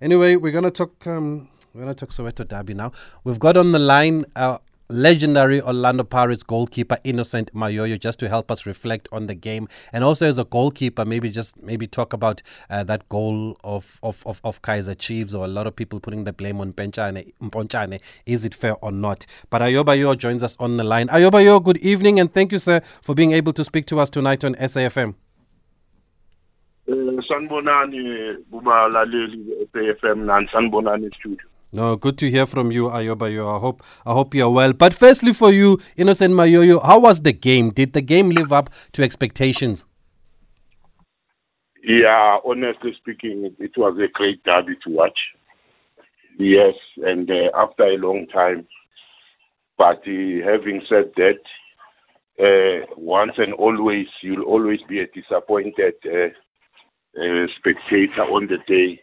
Anyway, we're gonna talk. Um, we're gonna talk Soweto Derby now. We've got on the line. Uh, legendary Orlando Pirates goalkeeper Innocent Mayoyo just to help us reflect on the game and also as a goalkeeper maybe just maybe talk about uh, that goal of, of, of, of Kaizer Chiefs or a lot of people putting the blame on Penchane, Mpontshane is it fair or not but Ayobayo joins us on the line Ayobayo good evening and thank you sir for being able to speak to us tonight on SAFM Eh, kubalaleli e-FM nani sanibonani studio No, good to hear from you, Ayobayo. I hope I hope you're well. But firstly, for you, Innocent Mayoyo, how was the game? Did the game live up to expectations? yeah honestly speaking it, was a great derby to watch yes and uh, after a long time but uh, having said that uh, once and always you'll always be a disappointed uh, spectator on the day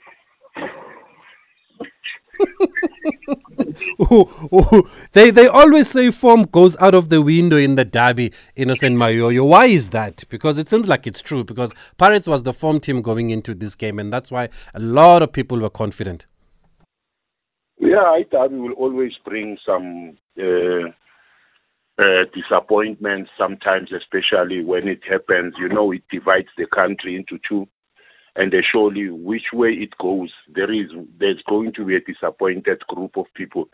Ooh, ooh. they they always say form goes out of the window in the derby, Innocent Mayoyo. Why is that? Because it seems like it's true. Because Pirates was the form team going into this game, and that's why a lot of people were confident. Yeah, I thought we will always bring some uh, uh, disappointments sometimes, especially when it happens. You know, it divides the country into two, and uh, surely which way it goes, there is there's going to be a disappointed group of people.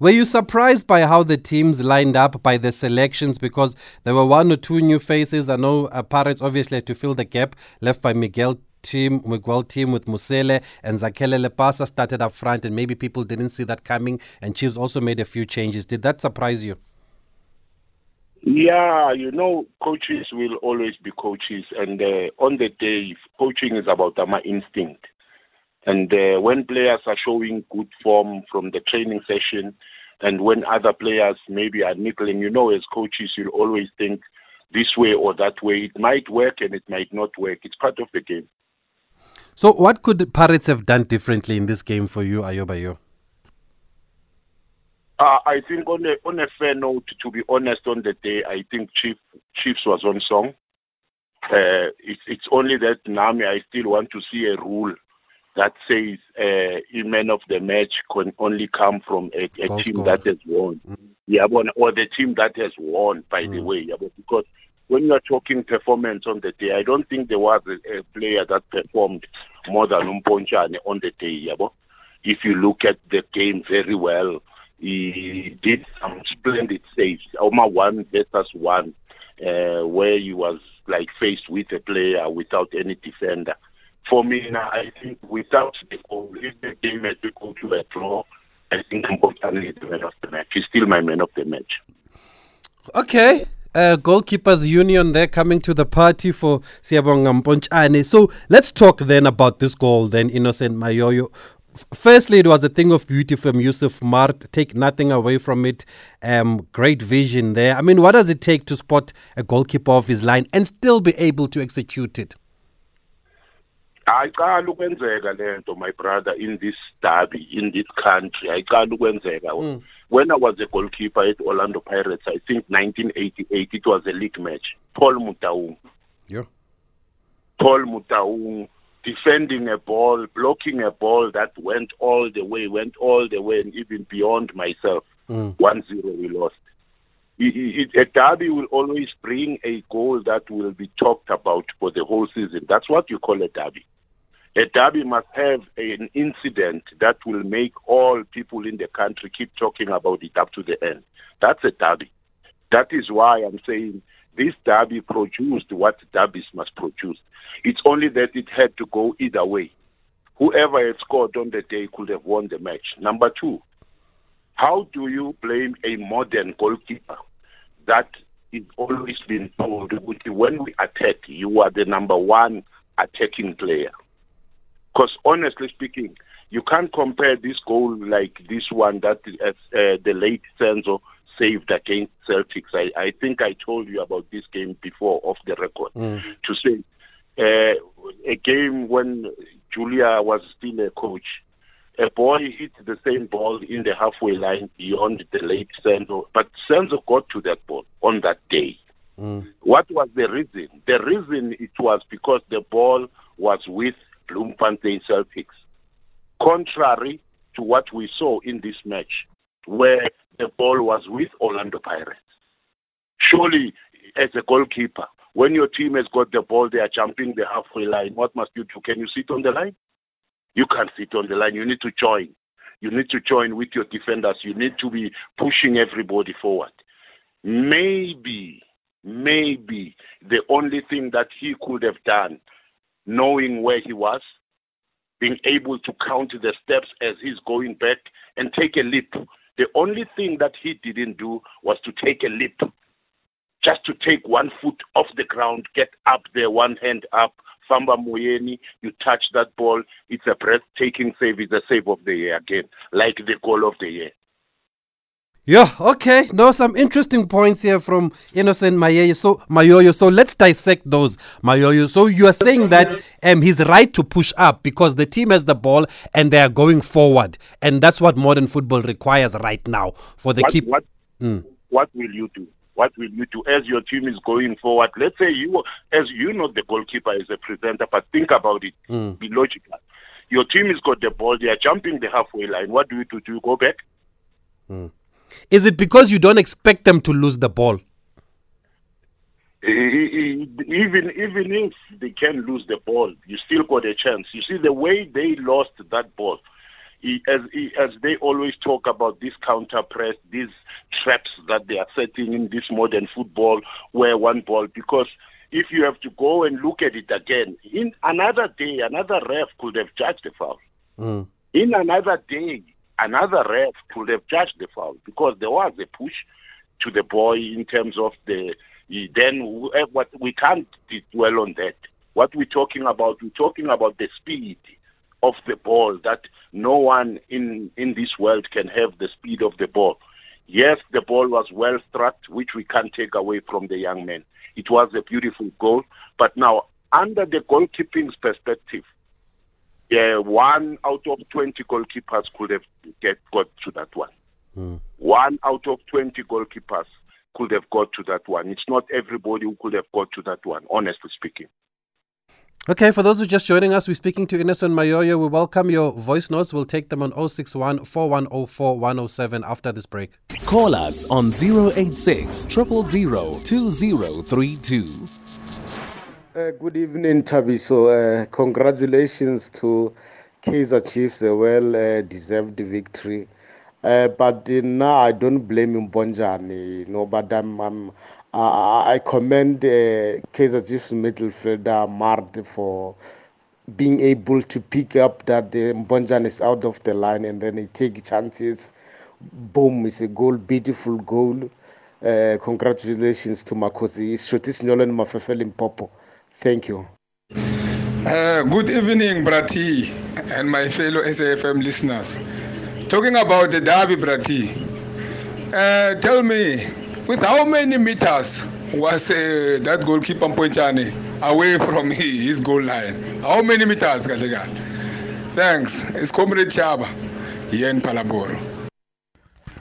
Were you surprised by how the teams lined up by the selections? Because there were one or two new faces. I know uh, Pirates obviously to fill the gap left by Miguel team, Miguel team with Musele and Zakele Lepasa started up front, and maybe people didn't see that coming. And Chiefs also made a few changes. Did that surprise you? Yeah, you know, coaches will always be coaches, and uh, on the day, coaching is about my instinct. And uh, when players are showing good form from the training session, and when other players maybe are nickling, you know, as coaches, you'll always think this way or that way. It might work and it might not work. It's part of the game. So, what could Pirates have done differently in this game for you, Ayobayo? Uh, I think on a on a fair note, to be honest, on the day, I think Chief Chiefs was on song. Uh, it's it's only that Nami, I still want to see a rule that says uh, a man of the match can only come from a, a team scorer. that has won. Yeah, but, or the team that has won, by the way. Yeah, because when you are talking performance on the day, I don't think there was a, a player that performed more than Umponchane on the day. Yeah, but if you look at the game very well, he did some splendid saves. Oma one versus one, uh, where he was like faced with a player without any defender. For me, now, I think without the goal, if the game had to go to a draw, I think Mpontshane is the man of the match. He's still my man of the match. Okay. Uh, goalkeepers union they're coming to the party for Siyabonga Mpontshane. So let's talk then about this goal then Innocent Mayoyo. F- Firstly, it was a thing of beauty from Yusuf Maart. Take nothing away from it. Um, great vision there. I mean, what does it take to spot a goalkeeper off his line and still be able to execute it? ayiqala ukwenzeka lento my brother in this derby in this country ayiqala ukwenzeka when i was a goalkeeper at orlando pirates i think 1988 it was a league match paul mutaung Yeah. paul mutaung defending a ball blocking a ball that went all the way went all the way and even beyond myself Mm. one zero we lost it, it, a derby will always bring a goal that will be talked about for the whole season. That's what you call a derby. A derby must have an incident that will make all people in the country keep talking about it up to the end. That's a derby. That is why I'm saying this derby produced what derbies must produce. It's only that it had to go either way. Whoever had scored on the day could have won the match. Number two, how do you blame a modern goalkeeper that always been told when we attack, you are the number one attacking player? Because honestly speaking, you can't compare this goal like this one that uh, the late Senzo saved against Celtics. I, I think I told you about this game before off the record to say uh, a game when Julia was still a coach. A boy hit the same ball in the halfway line beyond the late Senzo, but Senzo got to that ball on that day. What was the reason? The reason it was because the ball was with Bloemfontein Celtics. Contrary to what we saw in this match, where the ball was with Orlando Pirates. Surely, as a goalkeeper, when your team has got the ball, they are jumping the halfway line. What must you do? Can you sit on the line? You can't sit on the line. You need to join. You need to join with your defenders. You need to be pushing everybody forward. Maybe, maybe the only thing that he could have done, knowing where he was, being able to count the steps as he's going back and take a leap. The only thing that he didn't do was to take a leap. Just to take one foot off the ground, get up there, one hand up, Famba Moyeni, you touch that ball, it's a breathtaking save, it's a save of the year again, like the goal of the year. Yeah, okay. No, some interesting points here from Innocent Mayoyo. So Mayoyo. So let's dissect those, Mayoyo. So you are saying that um he's right to push up because the team has the ball and they are going forward, and that's what modern football requires right now for the what, keep. What, mm. what will you do? What will you do as your team is going forward? Let's say you, as you know, the goalkeeper is a presenter, but think about it. Mm. Be logical. Your team has got the ball. They are jumping the halfway line. What do you do? Do you go back? Mm. Is it because you don't expect them to lose the ball? Even even if they can lose the ball, you still got a chance. You see the way they lost that ball. As as they always talk about this counter press, these traps that they are setting in this modern football, where one ball because if you have to go and look at it again, in another day, another ref could have judged the foul. Mm. In another day, another ref could have judged the foul because there was a push to the boy in terms of the then eh, what we can't dwell on that. What we're talking about we're talking about the speed of the ball that no one in in this world can have the speed of the ball. Yes the ball was well struck which we can't take away from the young man. It was a beautiful goal but now under the goalkeeping's perspective yeah, one out of 20 goalkeepers could have get got to that one. Mm. One out of 20 goalkeepers could have got to that one. It's not everybody who could have got to that one, honestly speaking. Okay, for those who are just joining us, we're speaking to Innocent Mayoyo. We welcome your voice notes. We'll take them on 061 4104 107 after this break. Call us on 086 000 2032. Uh, good evening, Tabiso. Uh, congratulations to Kaizer Chiefs, a well uh, deserved victory. Uh, but uh, now I don't blame Mbonjani, you know, but I'm, I'm, I commend uh, Kaizer Chiefs midfielder Maart for being able to pick up that uh, Mbonjani is out of the line and then he take chances. Boom, it's a goal, beautiful goal. Congratulations to Makosi. It's Shotis Nyolen Mafefel Popo. Thank you. Uh, good evening, Brati, and my fellow SAFM listeners. Talking about the derby, Brati, uh, tell me, with how many meters was uh, that goalkeeper Mpontshane away from his goal line? How many meters, Kasega? Thanks. It's Comrade Chaba here in Phalaborwa.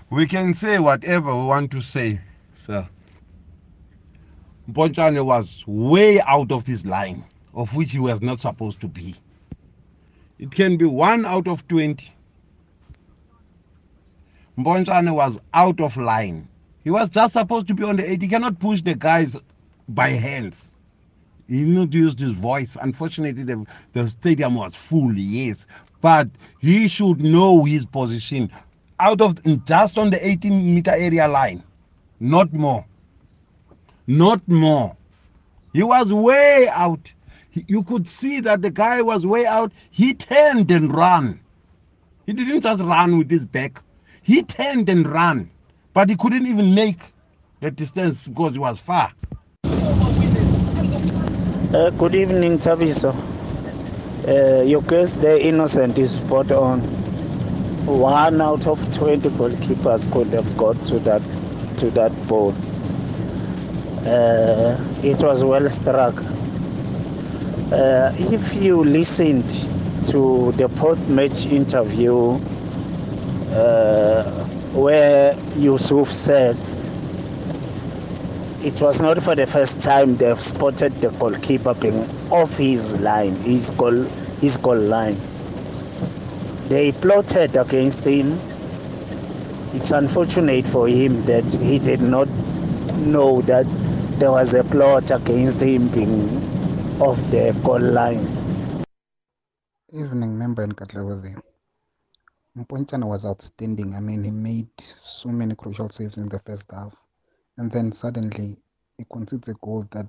We can say whatever we want to say, sir. Mpontshane was way out of his line, of which he was not supposed to be. It can be one out of 20. Mpontshane was out of line. He was just supposed to be on the 8. He cannot push the guys by hands. He not use his voice. Unfortunately, the, the stadium was full, yes. But he should know his position out of just on the 18 meter area line, not more not more. He was way out. You could see that the guy was way out. He turned and ran. He didn't just run with his back. He turned and ran, but he couldn't even make the distance because he was far. Uh, good evening, Tabiso. Uh, your guest there, Innocent, is spot on. One out of 20 goalkeepers could have got to that to that ball. Uh, it was well struck. Uh, if you listened to the post-match interview uh, where Yusuf said it was not for the first time they've spotted the goalkeeper being off his line, his goal, his goal line. They plotted against him. It's unfortunate for him that he did not know that there was a plot against him being off the goal line. Evening, member and Katlawadi. Mponchana was outstanding. I mean, he made so many crucial saves in the first half. And then suddenly, he concedes a goal that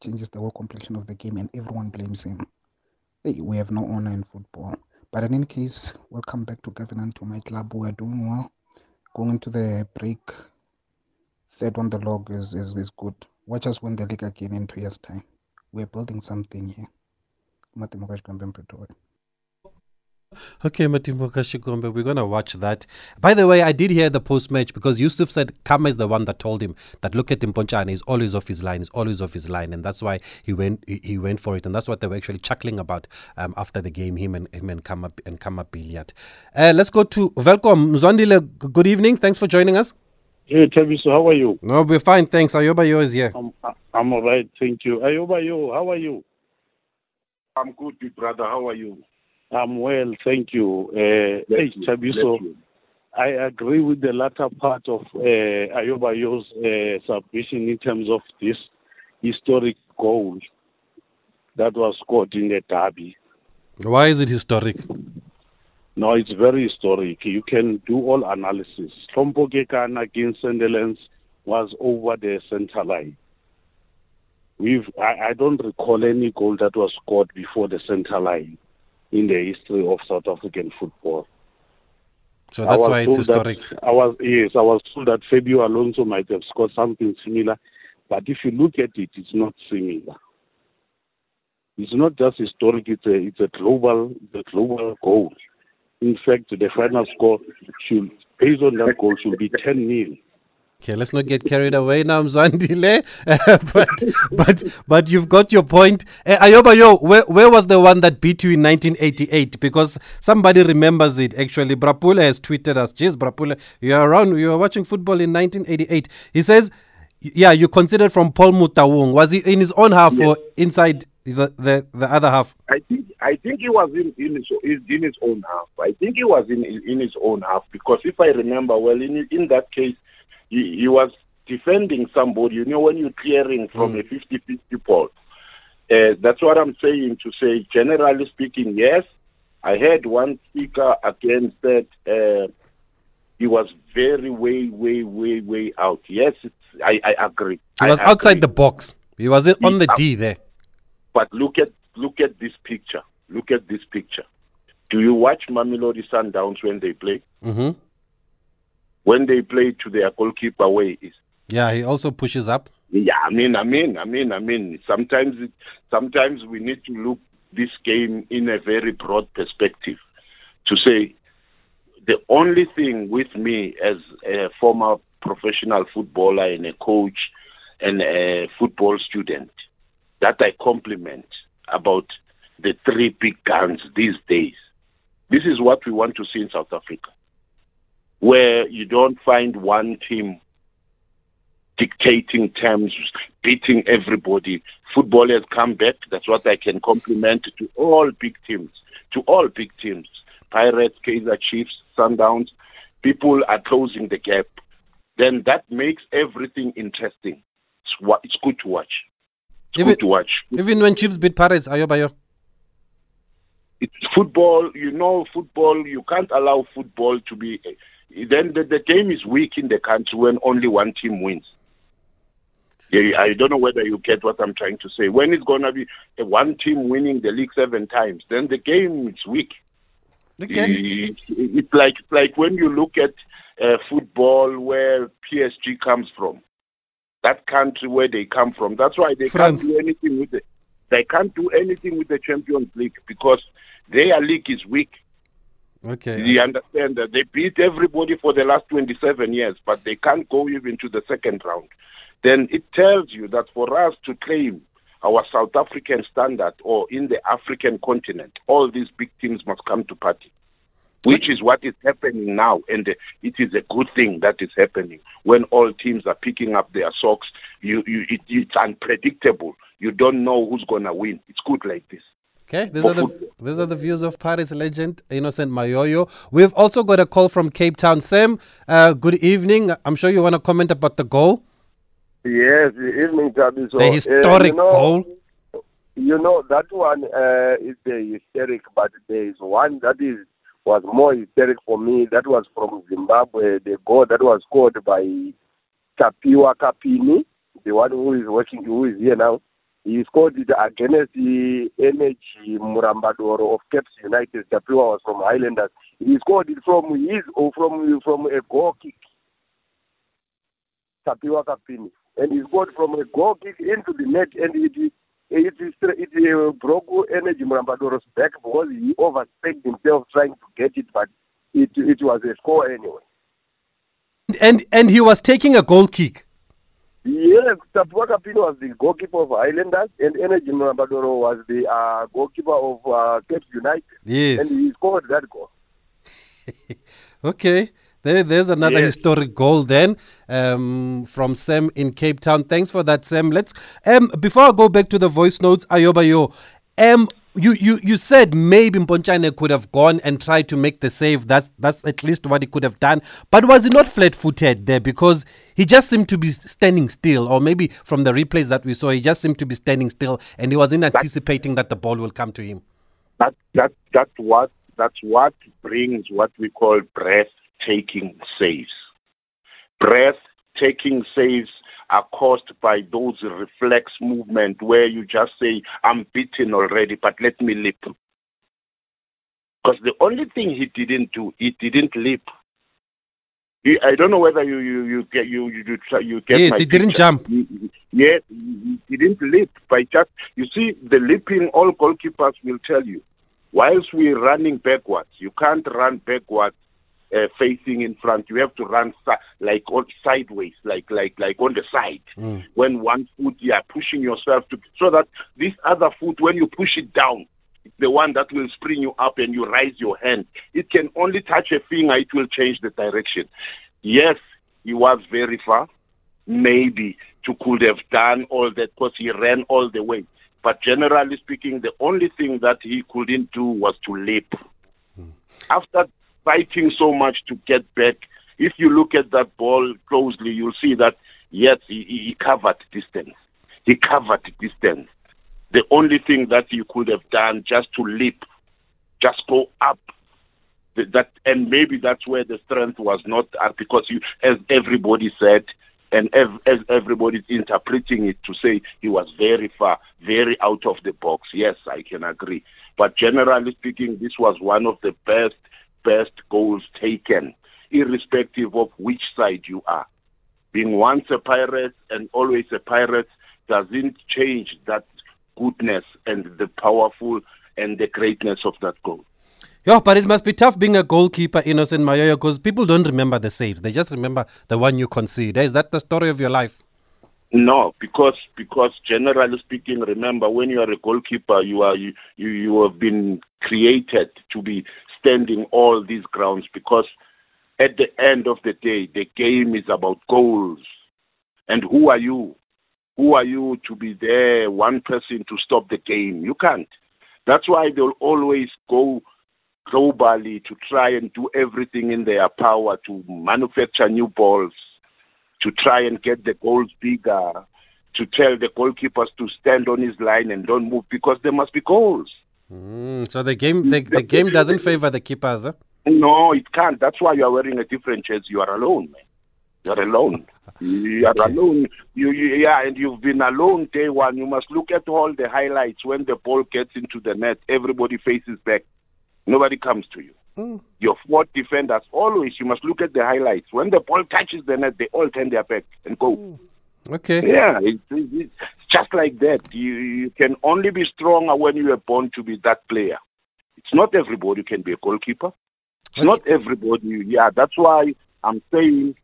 changes the whole complexion of the game, and everyone blames him. Hey, we have no honor in football. But in any case, welcome back to Gavin and to my club. We are doing well. Going into the break, third on the log is, is, is good. Watch us win the league again in two years' time. We're building something here. Okay, Matimbo Kashikombe, we're going to watch that. By the way, I did hear the post match because Yusuf said Khama is the one that told him that look at Mpontshane, he's always off his line, he's always off his line, and that's why he went he, went for it, and that's what they were actually chuckling about um, after the game, him and him and Khama and Khama Billiat. Uh, let's go to welcome Mzwandile. Good evening, thanks for joining us. Hey, Tabiso, how are you? No, we're fine, thanks. Ayoba Yo is here. I'm, I'm all right, thank you. Ayoba, you, how are you? I'm good, big brother. How are you? I'm well, thank you. Uh, hey, you, Tabiso, you. I agree with the latter part of uh, Ayoba Yo's uh, submission in terms of this historic goal that was scored in the derby. Why is it historic? No, it's very historic. You can do all analysis. Gekana against Sunderland was over the center line. We've I, I don't recall any goal that was scored before the center line in the history of South African football. So that's why it's told that- historic. I was yes, I was told that Fabio Alonso might have scored something similar, but if you look at it, it's not similar. It's not just historic; it's a it's a global the global goal. In fact, the final score should, based on that goal, should be ten nil. Okay, let's not get carried away now, Mzwandile. but but but you've got your point. Uh, Ayoba, yo, where, where was the one that beat you in 1988? Because somebody remembers it. Actually, Brapula has tweeted us. Jeez, Brapula, you are around. You were watching football in 1988. He says, yeah, you considered from Paul Mutawung. Was he in his own half or inside the, the the other half? I think I think he was in in his, in his own half. I think he was in in his own half because if I remember well, in in that case, he, he was defending somebody. You know, when you're clearing from a 50-50 ball, uh, that's what I'm saying. To say, generally speaking, yes, I heard one speaker again said uh, he was very way way way way out. Yes, it's, I I agree. He I was outside agree. the box. He was on the D there. But look at look at this picture. Look at this picture. Do you watch Mamelodi Sundowns when they play? hmm When they play to their goalkeeper he is. Yeah, he also pushes up. Yeah, I mean, I mean, I mean, I mean. Sometimes, it, sometimes we need to look this game in a very broad perspective. To say, the only thing with me as a former professional footballer and a coach and a football student that I compliment about the three big guns these days. This is what we want to see in South Africa, where you don't find one team dictating terms, beating everybody. Football has come back. That's what I can compliment to all big teams, to all big teams. Pirates, Kaizer Chiefs, Sundowns. People are closing the gap. Then that makes everything interesting. It's, it's good to watch. It's Even- good to watch. Even when Chiefs beat Pirates, Ayobayo. it's football. You know, football. You can't allow football to be. Then the, the game is weak in the country when only one team wins. I don't know whether you get what I'm trying to say. When it's gonna be one team winning the league seven times, then the game is weak. Okay. It's, it's like it's like when you look at uh, football where PSG comes from, that country where they come from. That's why they France. can't do anything with it. They can't do anything with the Champions League because their league is weak. Okay. You understand that they beat everybody for the last 27 years, but they can't go even to the second round. Then it tells you that for us to claim our South African standard or in the African continent, all these big teams must come to party, which is what is happening now. And uh, it is a good thing that is happening when all teams are picking up their socks. You, you, it, it's unpredictable. You don't know who's going to win. It's good like this. Okay, these are the these are the views of Paris legend Innocent Mayoyo. We've also got a call from Cape Town. Sam, uh, good evening. I'm sure you want to comment about the goal. Yes, evening, Tabi. So, The uh, historic you know, goal. You know that one uh, is the historic, but there is one that is was more hysteric for me. That was from Zimbabwe. The goal that was scored by Tapiwa Kapini, the one who is working, who is here now. He scored it against the Energy Murambadoro of Cape United. Tapiwa was from Highlanders. He scored it from his or from from a goal kick. Tapiwa Kapini, and he scored from a goal kick into the net, and it it it, it broke Energy Murambadoro's back because he overstayed himself trying to get it, but it it was a score anyway. And and he was taking a goal kick. Yes, Tapiwa Kapini was the goalkeeper of Highlanders, and Energy Murambadoro was the uh, goalkeeper of uh, Cape United. Yes. and he scored that goal. Okay. There, there's another Yes. historic goal then um, from Sam in Cape Town. Thanks for that, Sam. Let's um, before I go back to the voice notes, Ayobayo, um, you, you, you said maybe Mpontshane could have gone and tried to make the save. That's that's at least what he could have done. But was he not flat-footed there because he just seemed to be standing still, or maybe from the replays that we saw, he just seemed to be standing still, and he wasn't anticipating that the ball will come to him. that that that's what that's what brings what we call breathtaking saves. Breathtaking saves are caused by those reflex movement where you just say, "I'm beaten already, but let me leap." Because the only thing he didn't do, he didn't leap. He, I don't know whether you you you get you you you, try- you get Yes, he didn't jump. Yes, he he didn't leap by just. You see, the leaping, all goalkeepers will tell you. Whilst we're running backwards, you can't run backwards uh, facing in front. You have to run like on sideways, like like like on the side. When one foot you are pushing yourself to, so that this other foot, when you push it down, the one that will spring you up and you raise your hand. It can only touch a finger; it will change the direction. Yes, he was very far. Maybe to could have done all that because he ran all the way. But generally speaking, the only thing that he couldn't do was to leap. After fighting so much to get back, if you look at that ball closely, you'll see that yes, he, he covered distance. He covered distance. The only thing that he could have done just to leap, just go up. That and maybe that's where the strength was not uh, because you, as everybody said, and ev- as everybody's interpreting it to say he was very far, very out of the box. Yes, I can agree. But generally speaking, this was one of the best, best goals taken, irrespective of which side you are. Being once a pirate and always a pirate doesn't change that goodness and the powerful and the greatness of that goal. Yeah, but it must be tough being a goalkeeper, Innocent Mayoyo, because people don't remember the saves. They just remember the one you concede. Eh, is that the story of your life? No, because because generally speaking, remember when you are a goalkeeper, you are you you, you have been created to be standing all these grounds because at the end of the day, the game is about goals. And who are you? Who are you to be there, one person to stop the game? You can't. That's why they'll always go globally to try and do everything in their power to manufacture new balls, to try and get the goals bigger, to tell the goalkeepers to stand on his line and don't move because there must be goals. Mm, so the game, the, the game doesn't favor the keepers. Huh? No, it can't. That's why you are wearing a different jersey. You are alone, man. You are alone. You are alone. You, you, yeah, and you've been alone day one. You must look at all the highlights when the ball gets into the net. Everybody faces back. Nobody comes to you. Your four defenders always. You must look at the highlights. When the ball touches the net, they all turn their back and go. Okay. Yeah, it's, it's it's just like that. You, you can only be stronger when you are born to be that player. It's not everybody can be a goalkeeper. It's not everybody. Yeah, that's why I'm saying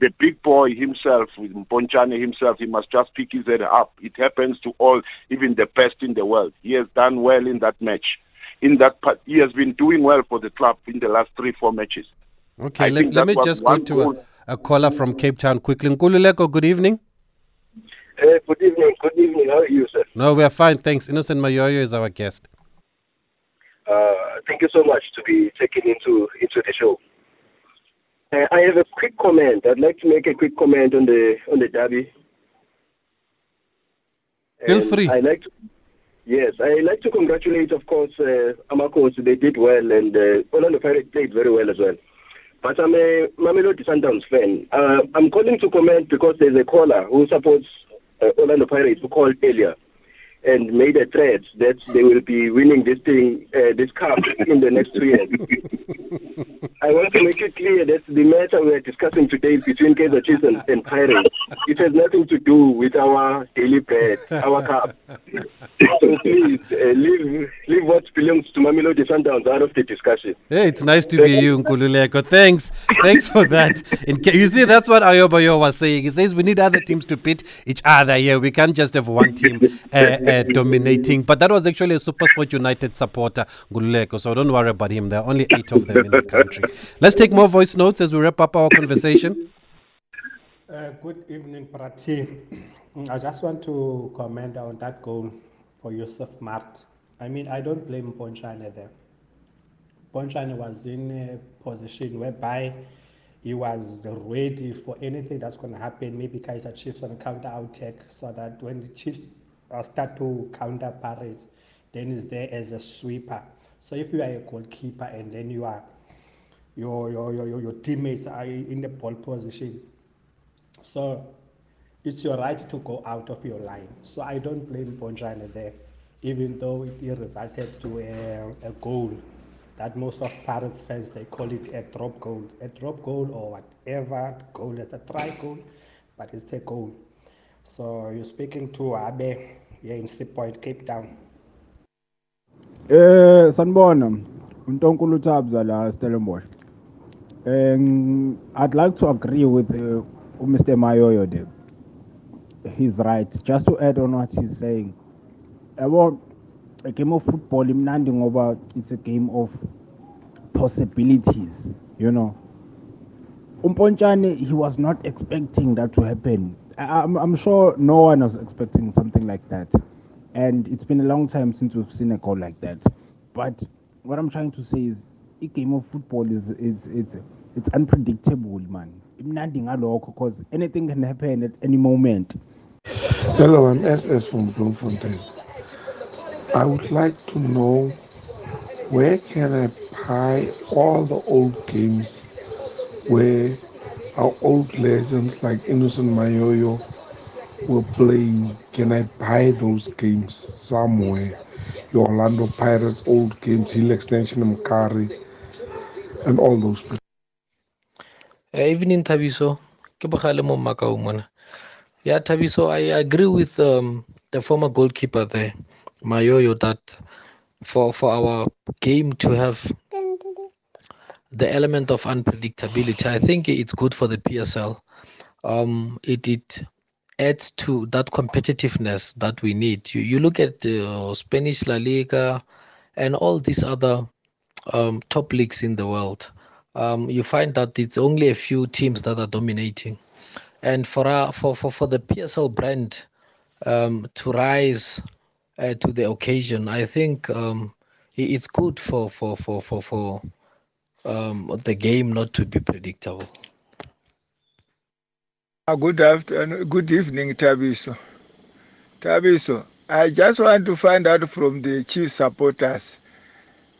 the big boy himself, with Mpontshane himself, he must just pick his head up. It happens to all, even the best in the world. He has done well in that match. In that, part, he has been doing well for the club in the last three, four matches. Okay, I let, let me just go to a, a caller from Cape Town quickly. Nkululeko, good evening. Uh, good evening. Good evening. How are you, sir? No, we are fine, thanks. Innocent Mayoyo is our guest. Uh, thank you so much to be taken into into the show. Uh, I have a quick comment. I'd like to make a quick comment on the on the derby. Feel And free. I like to, yes, I like to congratulate, of course, uh, Amakos. They did well, and uh, Orlando Pirates played very well as well. But I'm a Mamelodi Sundowns fan. Uh, I'm calling to comment because there's a caller who supports uh, Orlando Pirates who called earlier and made a threat that they will be winning this thing, uh, this cup in the next two years. I want to make it clear that the matter we are discussing today between Kaizer Chiefs and, and Pirates, it has nothing to do with our daily bread, our cup. so please, uh, leave, leave what belongs to Mamelodi Sundowns out of the discussion. Hey, it's nice to be you, Nkululeko. Thanks. Thanks for that. In you see, that's what Ayobayo was saying. He says we need other teams to pit each other here. We can't just have one team uh, uh, dominating. But that was actually a Supersport United supporter, Nkululeko. So don't worry about him. There are only eight of them in the country. Let's take more voice notes as we wrap up our conversation. Uh, good evening, Prati. I just want to comment on that goal for Yusuf Maart. I mean, I don't blame Ponchane there. Ponchane was in a position whereby he was ready for anything that's going to happen. Maybe Kaizer Chiefs on counter attack, so that when the Chiefs uh, start to counter Paris, then he's there as a sweeper. So if you are a goalkeeper and then you are your your your, your, teammates are in the ball position, so it's your right to go out of your line. So I don't blame Bonjana there, even though it, resulted to a, a goal that most of Pirates fans they call it a drop goal, a drop goal or whatever goal. It's a try goal, but it's a goal. So you're speaking to Abe here in Sea Point, Cape Town. Eh sanibona uNtonkulu Stellenbosch. Um I'd like to agree with uh, Mr. Mayoyo. He's right. Just to add on what he's saying. Yabo a game of football ngoba it's a game of possibilities, you know. Umponchane he was not expecting that to happen. I, I'm I'm sure no one was expecting something like that. And it's been a long time since we've seen a goal like that. But what I'm trying to say is, game of football is is it's it's unpredictable, man. Imnandi ngalokho because anything can happen at any moment. Hello, I'm SS from Bloemfontein. I would like to know where can I buy all the old games where our old legends like Innocent Mayoyo were playing. Can I buy those games somewhere? Your Orlando Pirates old games, Hill Extension Mkari, and all those. places. Uh, evening Tabiso, ke bogale mo Makau mona. Yeah, Tabiso, I agree with um, the former goalkeeper there, Mayoyo, that for for our game to have the element of unpredictability, I think it's good for the PSL. Um, it it adds to that competitiveness that we need. You you look at uh, Spanish La Liga and all these other um, top leagues in the world. Um, you find that it's only a few teams that are dominating, and for our, for, for for the PSL brand um, to rise uh, to the occasion, I think um, it's good for for for for for um, the game not to be predictable. Uh, Good afternoon, good evening, Tabiso. Tabiso, I just want to find out from the chief supporters,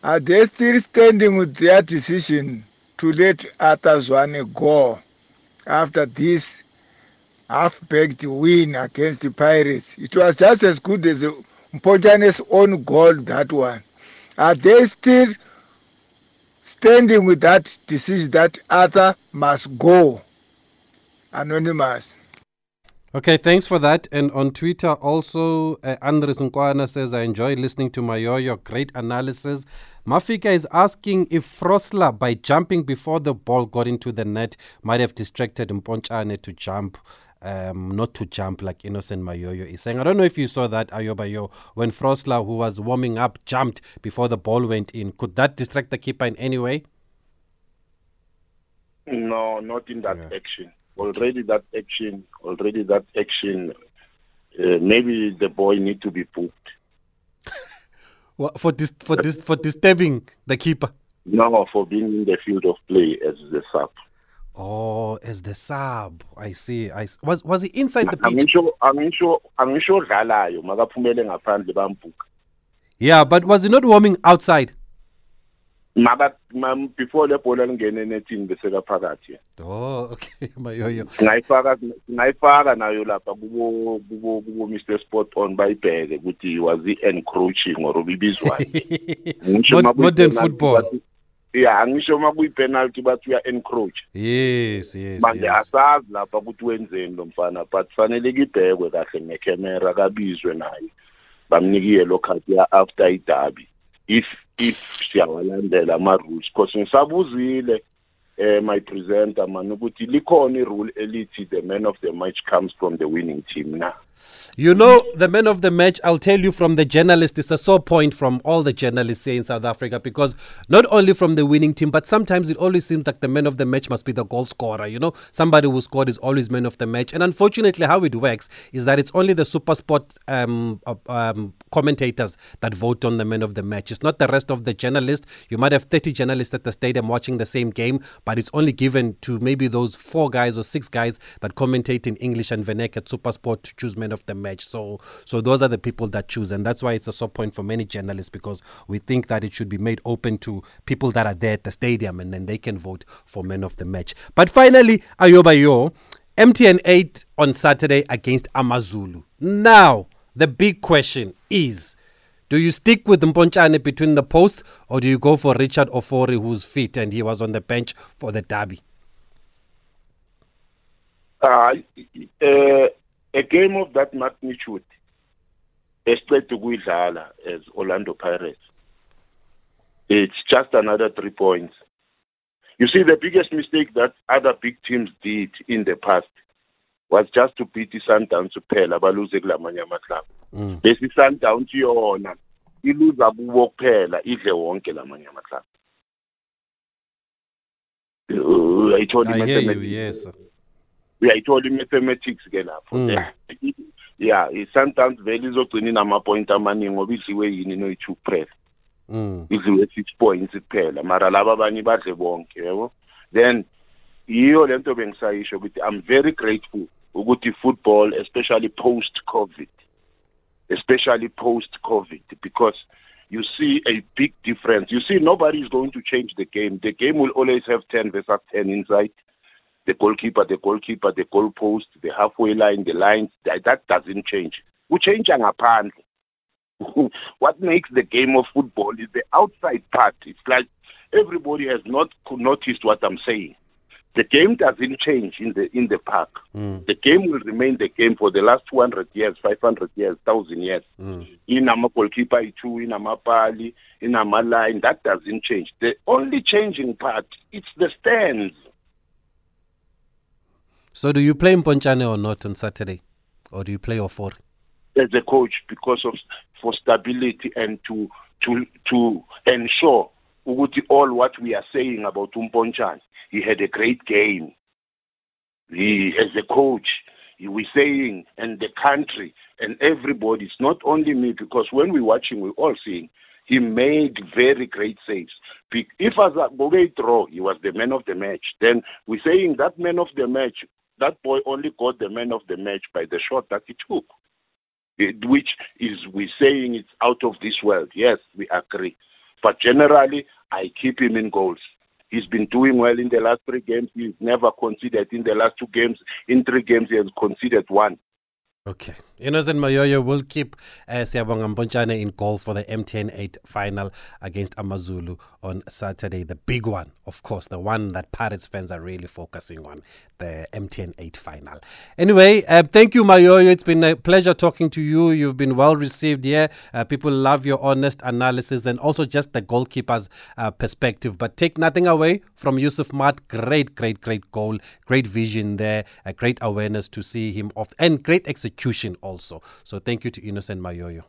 are they still standing with their decision to let Arthur Zwane go after this half-baked win against the Pirates? It was just as good as Mpochane's own goal, that one. Are they still standing with that decision that Arthur must go? Anonymous. Okay, thanks for that. And on Twitter, also, uh, Andres Nkwana says, I enjoy listening to Mayoyo. Great analysis. Mafika is asking if Frosler, by jumping before the ball got into the net, might have distracted Mpontshane to jump, um, not to jump like Innocent Mayoyo is saying. I don't know if you saw that, Ayobayo, when Frosler, who was warming up, jumped before the ball went in. Could that distract the keeper in any way? No, not in that action. Already that action, already that action. Uh, maybe the boy need to be booked. Wha- For dis- for dis- for disturbing the keeper. No, for being in the field of play as the sub. Oh, as the sub. I see. I s- was was he inside the pitch? angisho angisho angisho odlalayo makaphumele ngaphandle bambuka Yeah, but was he not warming outside? Mam- before le bhola lingene netini beseka phakathi Oh, okay, Mayoyo. singayifaka singayifaka nayo lapha kubo kubo kubo Mr Sport on bayibheke ukuthi was he encroaching or ubibizwa ngisho modern football. yeah ngisho makuyi penalty bathi uya encroach Yes, yes, manje yes. asazi lapha ukuthi wenzeni lo mfana but fanele kibhekwe kahle ngecamera kabizwe naye bamnikiye lo khadi ya after idabi if if siyawalandela ama rules because ngisabuzile eh my presenter man ukuthi likhona irule elithi the man of the match comes from the winning team na? You know, the man of the match, I'll tell you from the journalist, it's a sore point from all the journalists here in South Africa because not only from the winning team, but sometimes it always seems like the man of the match must be the goal scorer. You know, somebody who scored is always man of the match. And unfortunately, how it works is that it's only the super sport um, uh, um, commentators that vote on the man of the match. It's not the rest of the journalists. You might have 30 journalists at the stadium watching the same game, but it's only given to maybe those four guys or six guys that commentate in English and at Super Sport to choose man of the match. So, so those are the people that choose, and that's why it's a sore point for many journalists because we think that it should be made open to people that are there at the stadium, and then they can vote for man of the match. But finally, Ayobayo, MTN 8 on Saturday against Amazulu. Now, the big question is. Do you stick with Mpontshane between the posts or do you go for Richard Ofori who's fit and he was on the bench for the derby? uh, uh, a game of that magnitude expect ukuyidlala as Orlando Pirates it's just another 3 points you see the biggest mistake that other big teams did in the past was just to beat i-Sundowns kuphela baluze kulamanye amaclub Mm. bese i-Sundowns yona iluza kubo kuphela idle wonke lamanye amaclub Uh, uyayithola I hear you, i-mathematics yes. sir. Uyayithola i-mathematics ke lapho. Mm. Yeah i-Sundowns vele izogcina inama-point amaningi ngoba idliwe yini noyi-two kuphela? Mm. idliwe six points kuphela mara laba abanye badle bonke yabo then yiyo lento bengisayisho ukuthi i'm very grateful ukuthi football especially post covid especially post covid because you see a big difference. You see nobody is going to change the game. The game will always have 10 versus 10 inside the goalkeeper the goalkeeper the goal post the halfway line the lines that, that doesn't change kuchange ngaphandle what makes the game of football is the outside part. It's like everybody has not noticed what I'm saying. The game doesn't change in the in the park. Mm. The game will remain the game for the last 200 years, 500 years, 1,000 years. Mm. In a goalkeeper, in a mapali, in a line, that doesn't change. The only changing part, it's the stands. So do you play Mpontshane or not on Saturday? Or do you play Ofori? as a coach because of for stability and to to to ensure ukuthi all what we are saying about Umponchane he had a great game he as a coach he, we saying and the country and everybody it's not only me because when we're watching we're all seeing he made very great saves. If as a Bobe draw, he was the man of the match. Then we're saying that man of the match, that boy only got the man of the match by the shot that he took it- which is we're saying it's out of this world. Yes, we agree. But generally, I keep him in goals. He's been doing well in the last three games. He's never conceded in the last two games. In three games, he has conceded one. Okay. Innocent Mayoyo will keep uh, Siyabonga Mpontshane in goal for the MTN 8 final against Amazulu on Saturday. The big one, of course, the one that Pirates fans are really focusing on, the MTN 8 final. Anyway, uh, thank you, Mayoyo. It's been a pleasure talking to you. You've been well received here. Uh, people love your honest analysis and also just the goalkeeper's uh, perspective. But take nothing away from Yusuf Maart. Great, great, great goal. Great vision there. A great awareness to see him off and great execution also. So thank you to Innocent Mayoyo.